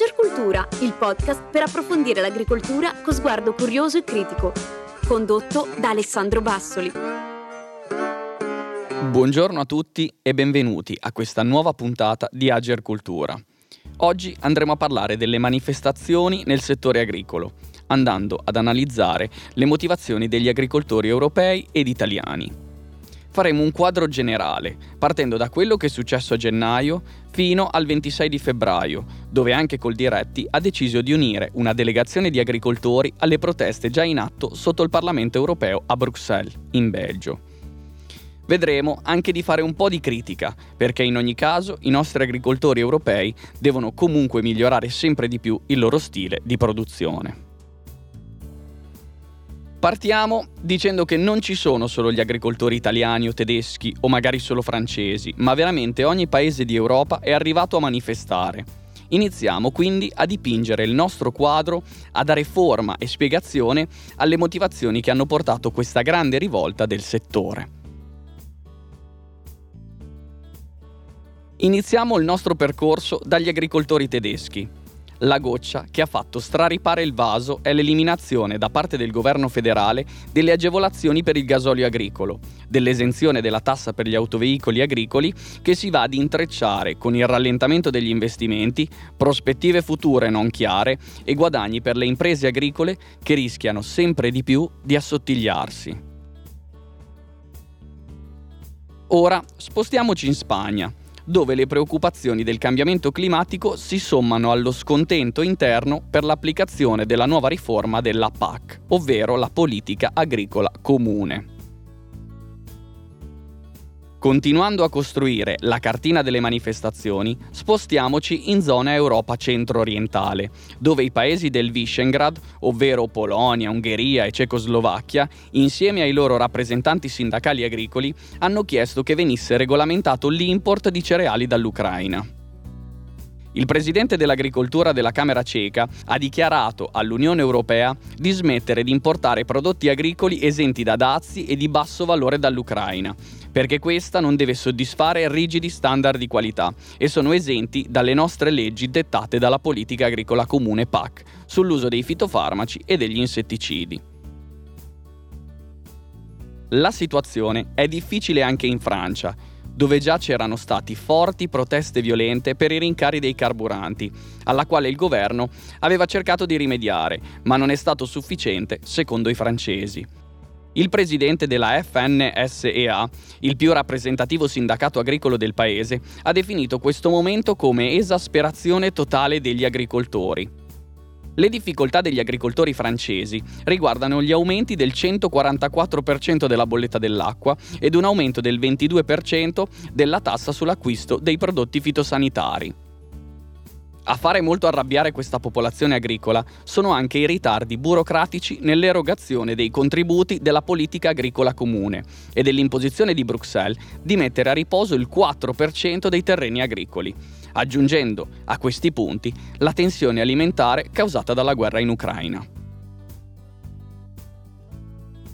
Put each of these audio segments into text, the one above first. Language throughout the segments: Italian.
Agercultura, il podcast per approfondire l'agricoltura con sguardo curioso e critico. Condotto da Alessandro Bassoli. Buongiorno a tutti e benvenuti a questa nuova puntata di Agercultura. Oggi andremo a parlare delle manifestazioni nel settore agricolo, andando ad analizzare le motivazioni degli agricoltori europei ed italiani faremo un quadro generale, partendo da quello che è successo a gennaio fino al 26 di febbraio, dove anche col Diretti ha deciso di unire una delegazione di agricoltori alle proteste già in atto sotto il Parlamento europeo a Bruxelles, in Belgio. Vedremo anche di fare un po' di critica, perché in ogni caso i nostri agricoltori europei devono comunque migliorare sempre di più il loro stile di produzione. Partiamo dicendo che non ci sono solo gli agricoltori italiani o tedeschi o magari solo francesi, ma veramente ogni paese di Europa è arrivato a manifestare. Iniziamo quindi a dipingere il nostro quadro, a dare forma e spiegazione alle motivazioni che hanno portato questa grande rivolta del settore. Iniziamo il nostro percorso dagli agricoltori tedeschi. La goccia che ha fatto straripare il vaso è l'eliminazione da parte del governo federale delle agevolazioni per il gasolio agricolo, dell'esenzione della tassa per gli autoveicoli agricoli che si va ad intrecciare con il rallentamento degli investimenti, prospettive future non chiare e guadagni per le imprese agricole che rischiano sempre di più di assottigliarsi. Ora spostiamoci in Spagna dove le preoccupazioni del cambiamento climatico si sommano allo scontento interno per l'applicazione della nuova riforma della PAC, ovvero la politica agricola comune. Continuando a costruire la cartina delle manifestazioni, spostiamoci in zona Europa centro-orientale, dove i paesi del Visegrad, ovvero Polonia, Ungheria e Cecoslovacchia, insieme ai loro rappresentanti sindacali agricoli, hanno chiesto che venisse regolamentato l'import di cereali dall'Ucraina. Il presidente dell'agricoltura della Camera ceca ha dichiarato all'Unione Europea di smettere di importare prodotti agricoli esenti da dazi e di basso valore dall'Ucraina, perché questa non deve soddisfare rigidi standard di qualità e sono esenti dalle nostre leggi dettate dalla politica agricola comune PAC sull'uso dei fitofarmaci e degli insetticidi. La situazione è difficile anche in Francia, dove già c'erano stati forti proteste violente per i rincari dei carburanti, alla quale il governo aveva cercato di rimediare, ma non è stato sufficiente secondo i francesi. Il presidente della FNSEA, il più rappresentativo sindacato agricolo del paese, ha definito questo momento come esasperazione totale degli agricoltori. Le difficoltà degli agricoltori francesi riguardano gli aumenti del 144% della bolletta dell'acqua ed un aumento del 22% della tassa sull'acquisto dei prodotti fitosanitari. A fare molto arrabbiare questa popolazione agricola sono anche i ritardi burocratici nell'erogazione dei contributi della politica agricola comune e dell'imposizione di Bruxelles di mettere a riposo il 4% dei terreni agricoli, aggiungendo a questi punti la tensione alimentare causata dalla guerra in Ucraina.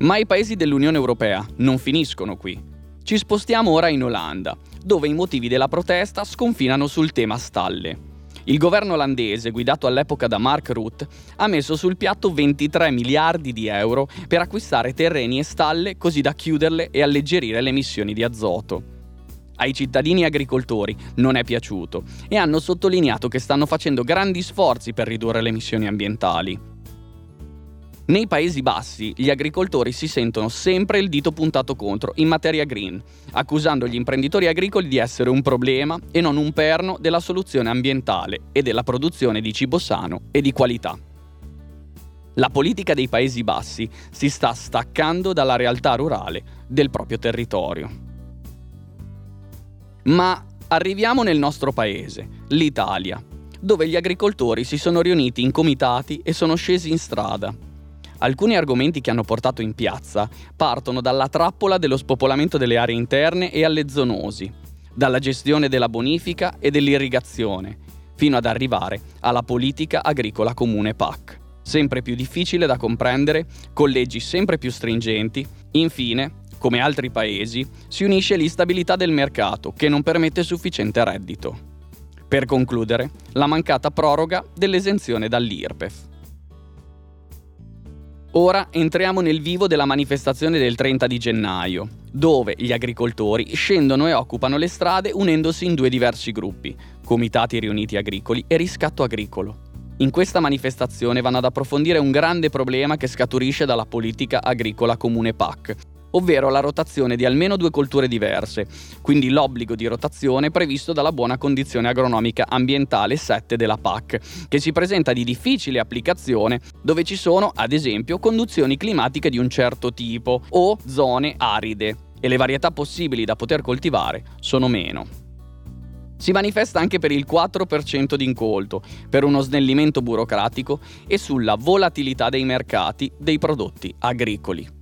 Ma i paesi dell'Unione Europea non finiscono qui. Ci spostiamo ora in Olanda, dove i motivi della protesta sconfinano sul tema stalle. Il governo olandese, guidato all'epoca da Mark Rutte, ha messo sul piatto 23 miliardi di euro per acquistare terreni e stalle così da chiuderle e alleggerire le emissioni di azoto. Ai cittadini agricoltori non è piaciuto e hanno sottolineato che stanno facendo grandi sforzi per ridurre le emissioni ambientali. Nei Paesi Bassi gli agricoltori si sentono sempre il dito puntato contro in materia green, accusando gli imprenditori agricoli di essere un problema e non un perno della soluzione ambientale e della produzione di cibo sano e di qualità. La politica dei Paesi Bassi si sta staccando dalla realtà rurale del proprio territorio. Ma arriviamo nel nostro paese, l'Italia, dove gli agricoltori si sono riuniti in comitati e sono scesi in strada Alcuni argomenti che hanno portato in piazza partono dalla trappola dello spopolamento delle aree interne e alle zoonosi, dalla gestione della bonifica e dell'irrigazione, fino ad arrivare alla politica agricola comune PAC, sempre più difficile da comprendere, con leggi sempre più stringenti, infine, come altri paesi, si unisce l'instabilità del mercato che non permette sufficiente reddito. Per concludere, la mancata proroga dell'esenzione dall'IRPEF. Ora entriamo nel vivo della manifestazione del 30 di gennaio, dove gli agricoltori scendono e occupano le strade unendosi in due diversi gruppi, Comitati Riuniti Agricoli e Riscatto Agricolo. In questa manifestazione vanno ad approfondire un grande problema che scaturisce dalla politica agricola comune PAC, ovvero la rotazione di almeno due colture diverse, quindi l'obbligo di rotazione previsto dalla buona condizione agronomica ambientale 7 della PAC, che si presenta di difficile applicazione dove ci sono, ad esempio, conduzioni climatiche di un certo tipo o zone aride e le varietà possibili da poter coltivare sono meno. Si manifesta anche per il 4% di incolto, per uno snellimento burocratico e sulla volatilità dei mercati dei prodotti agricoli.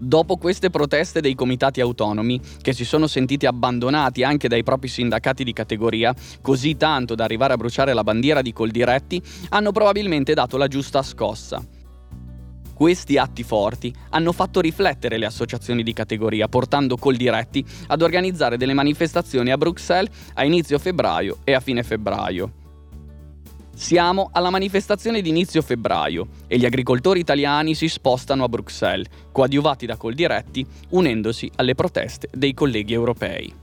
Dopo queste proteste dei comitati autonomi, che si sono sentiti abbandonati anche dai propri sindacati di categoria, così tanto da arrivare a bruciare la bandiera di Coldiretti, hanno probabilmente dato la giusta scossa. Questi atti forti hanno fatto riflettere le associazioni di categoria, portando Coldiretti ad organizzare delle manifestazioni a Bruxelles a inizio febbraio e a fine febbraio. Siamo alla manifestazione di inizio febbraio e gli agricoltori italiani si spostano a Bruxelles, coadiuvati da Coldiretti, unendosi alle proteste dei colleghi europei.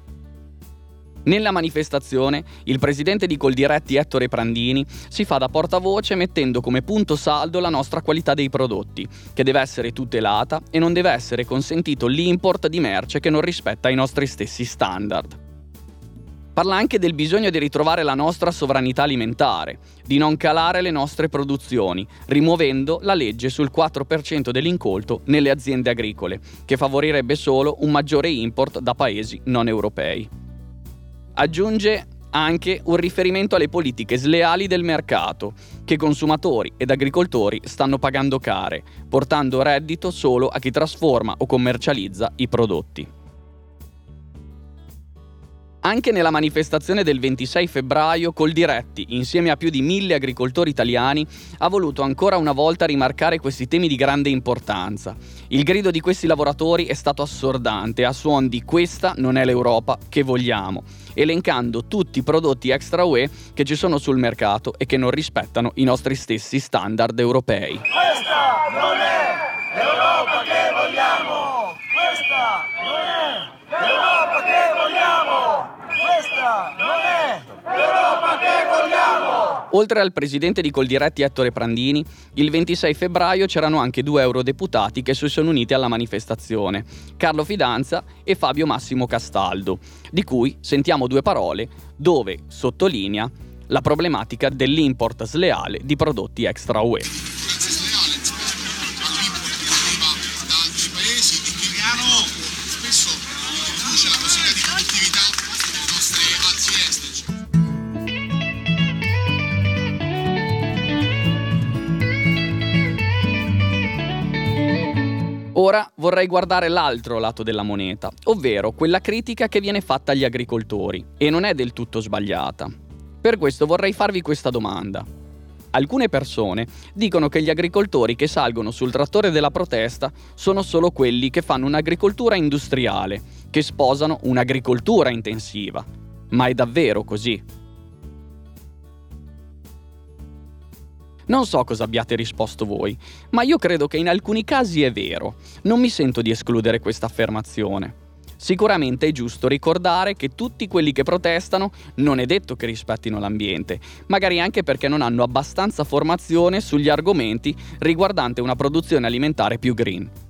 Nella manifestazione, il presidente di Coldiretti Ettore Prandini si fa da portavoce mettendo come punto saldo la nostra qualità dei prodotti, che deve essere tutelata e non deve essere consentito l'import di merce che non rispetta i nostri stessi standard. Parla anche del bisogno di ritrovare la nostra sovranità alimentare, di non calare le nostre produzioni, rimuovendo la legge sul 4% dell'incolto nelle aziende agricole, che favorirebbe solo un maggiore import da paesi non europei. Aggiunge anche un riferimento alle politiche sleali del mercato, che consumatori ed agricoltori stanno pagando care, portando reddito solo a chi trasforma o commercializza i prodotti. Anche nella manifestazione del 26 febbraio, Coldiretti, insieme a più di mille agricoltori italiani, ha voluto ancora una volta rimarcare questi temi di grande importanza. Il grido di questi lavoratori è stato assordante, a suon di questa non è l'Europa che vogliamo, elencando tutti i prodotti extra UE che ci sono sul mercato e che non rispettano i nostri stessi standard europei. Questa non è l'Europa che vogliamo! Questa non è l'Europa che vogliamo! Questa non è l'Europa che vogliamo! Oltre al presidente di Coldiretti Ettore Prandini, il 26 febbraio c'erano anche due eurodeputati che si sono uniti alla manifestazione, Carlo Fidanza e Fabio Massimo Castaldo, di cui sentiamo due parole dove sottolinea la problematica dell'import sleale di prodotti extra UE. Ora vorrei guardare l'altro lato della moneta, ovvero quella critica che viene fatta agli agricoltori, e non è del tutto sbagliata. Per questo vorrei farvi questa domanda. Alcune persone dicono che gli agricoltori che salgono sul trattore della protesta sono solo quelli che fanno un'agricoltura industriale, che sposano un'agricoltura intensiva. Ma è davvero così? Non so cosa abbiate risposto voi, ma io credo che in alcuni casi è vero. Non mi sento di escludere questa affermazione. Sicuramente è giusto ricordare che tutti quelli che protestano non è detto che rispettino l'ambiente, magari anche perché non hanno abbastanza formazione sugli argomenti riguardanti una produzione alimentare più green.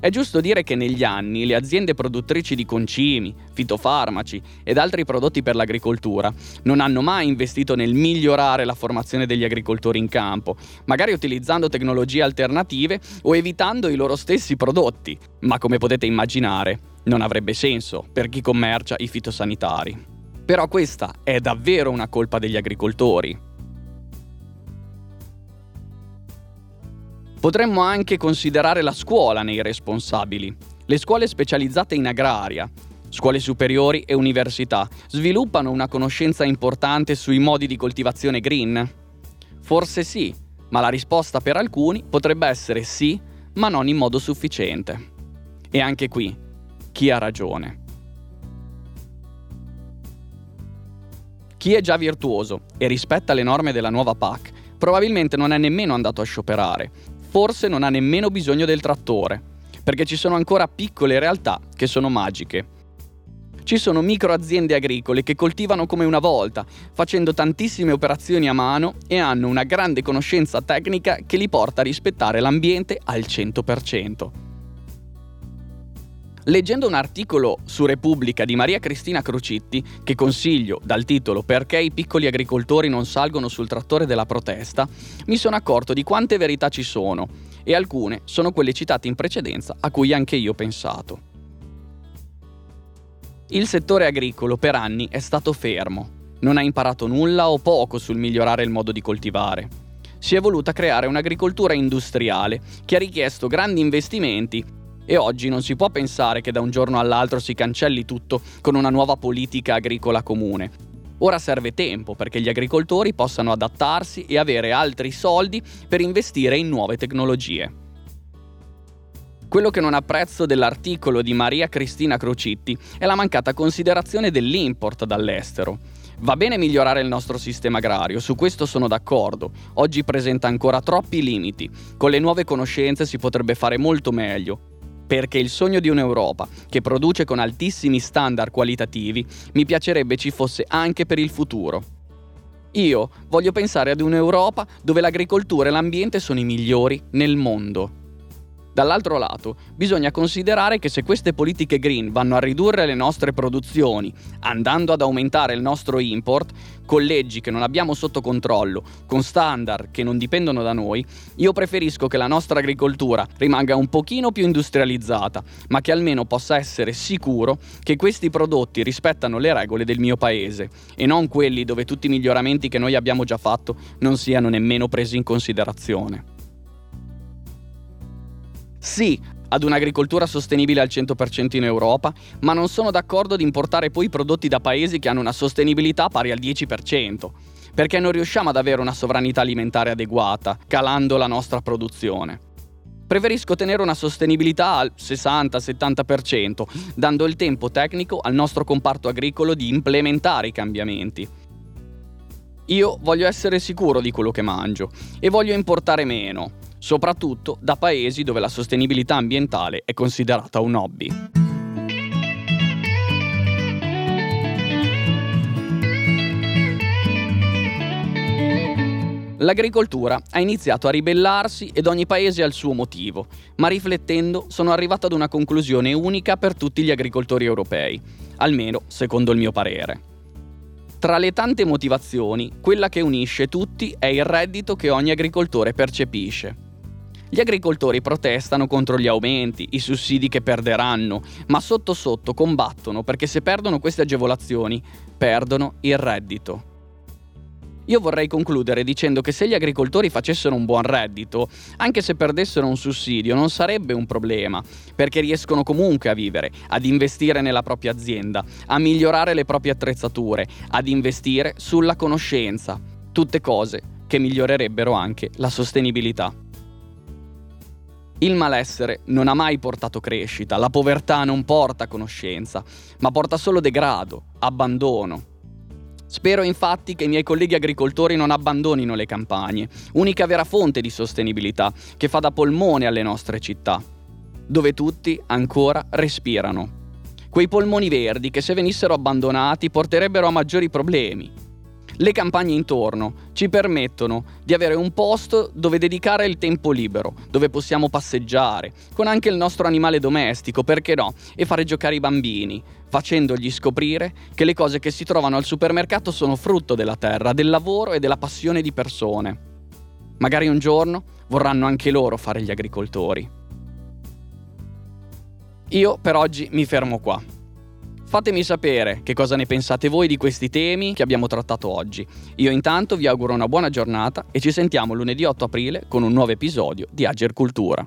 È giusto dire che negli anni le aziende produttrici di concimi, fitofarmaci ed altri prodotti per l'agricoltura non hanno mai investito nel migliorare la formazione degli agricoltori in campo, magari utilizzando tecnologie alternative o evitando i loro stessi prodotti, ma come potete immaginare non avrebbe senso per chi commercia i fitosanitari. Però questa è davvero una colpa degli agricoltori. Potremmo anche considerare la scuola nei responsabili. Le scuole specializzate in agraria, scuole superiori e università sviluppano una conoscenza importante sui modi di coltivazione green? Forse sì, ma la risposta per alcuni potrebbe essere sì, ma non in modo sufficiente. E anche qui, chi ha ragione? Chi è già virtuoso e rispetta le norme della nuova PAC probabilmente non è nemmeno andato a scioperare, forse non ha nemmeno bisogno del trattore, perché ci sono ancora piccole realtà che sono magiche. Ci sono micro aziende agricole che coltivano come una volta, facendo tantissime operazioni a mano e hanno una grande conoscenza tecnica che li porta a rispettare l'ambiente al 100%. Leggendo un articolo su Repubblica di Maria Cristina Crocitti, che consiglio dal titolo Perché i piccoli agricoltori non salgono sul trattore della protesta, mi sono accorto di quante verità ci sono e alcune sono quelle citate in precedenza a cui anche io ho pensato. Il settore agricolo per anni è stato fermo, non ha imparato nulla o poco sul migliorare il modo di coltivare. Si è voluta creare un'agricoltura industriale che ha richiesto grandi investimenti e oggi non si può pensare che da un giorno all'altro si cancelli tutto con una nuova politica agricola comune. Ora serve tempo perché gli agricoltori possano adattarsi e avere altri soldi per investire in nuove tecnologie. Quello che non apprezzo dell'articolo di Maria Cristina Crocitti è la mancata considerazione dell'import dall'estero. Va bene migliorare il nostro sistema agrario, su questo sono d'accordo. Oggi presenta ancora troppi limiti. Con le nuove conoscenze si potrebbe fare molto meglio perché il sogno di un'Europa che produce con altissimi standard qualitativi mi piacerebbe ci fosse anche per il futuro. Io voglio pensare ad un'Europa dove l'agricoltura e l'ambiente sono i migliori nel mondo. Dall'altro lato, bisogna considerare che se queste politiche green vanno a ridurre le nostre produzioni, andando ad aumentare il nostro import, con leggi che non abbiamo sotto controllo, con standard che non dipendono da noi, io preferisco che la nostra agricoltura rimanga un pochino più industrializzata, ma che almeno possa essere sicuro che questi prodotti rispettano le regole del mio paese e non quelli dove tutti i miglioramenti che noi abbiamo già fatto non siano nemmeno presi in considerazione. Sì, ad un'agricoltura sostenibile al 100% in Europa, ma non sono d'accordo di importare poi prodotti da paesi che hanno una sostenibilità pari al 10%, perché non riusciamo ad avere una sovranità alimentare adeguata, calando la nostra produzione. Preferisco tenere una sostenibilità al 60-70%, dando il tempo tecnico al nostro comparto agricolo di implementare i cambiamenti. Io voglio essere sicuro di quello che mangio e voglio importare meno, soprattutto da paesi dove la sostenibilità ambientale è considerata un hobby. L'agricoltura ha iniziato a ribellarsi ed ogni paese ha il suo motivo, ma riflettendo sono arrivato ad una conclusione unica per tutti gli agricoltori europei, almeno secondo il mio parere. Tra le tante motivazioni, quella che unisce tutti è il reddito che ogni agricoltore percepisce. Gli agricoltori protestano contro gli aumenti, i sussidi che perderanno, ma sotto sotto combattono perché se perdono queste agevolazioni, perdono il reddito. Io vorrei concludere dicendo che se gli agricoltori facessero un buon reddito, anche se perdessero un sussidio, non sarebbe un problema, perché riescono comunque a vivere, ad investire nella propria azienda, a migliorare le proprie attrezzature, ad investire sulla conoscenza, tutte cose che migliorerebbero anche la sostenibilità. Il malessere non ha mai portato crescita, la povertà non porta conoscenza, ma porta solo degrado, abbandono. Spero infatti che i miei colleghi agricoltori non abbandonino le campagne, unica vera fonte di sostenibilità che fa da polmone alle nostre città, dove tutti ancora respirano. Quei polmoni verdi che se venissero abbandonati porterebbero a maggiori problemi, le campagne intorno ci permettono di avere un posto dove dedicare il tempo libero, dove possiamo passeggiare, con anche il nostro animale domestico, perché no, e fare giocare i bambini, facendogli scoprire che le cose che si trovano al supermercato sono frutto della terra, del lavoro e della passione di persone. Magari un giorno vorranno anche loro fare gli agricoltori. Io per oggi mi fermo qua. Fatemi sapere che cosa ne pensate voi di questi temi che abbiamo trattato oggi. Io intanto vi auguro una buona giornata e ci sentiamo lunedì 8 aprile con un nuovo episodio di Ager Cultura.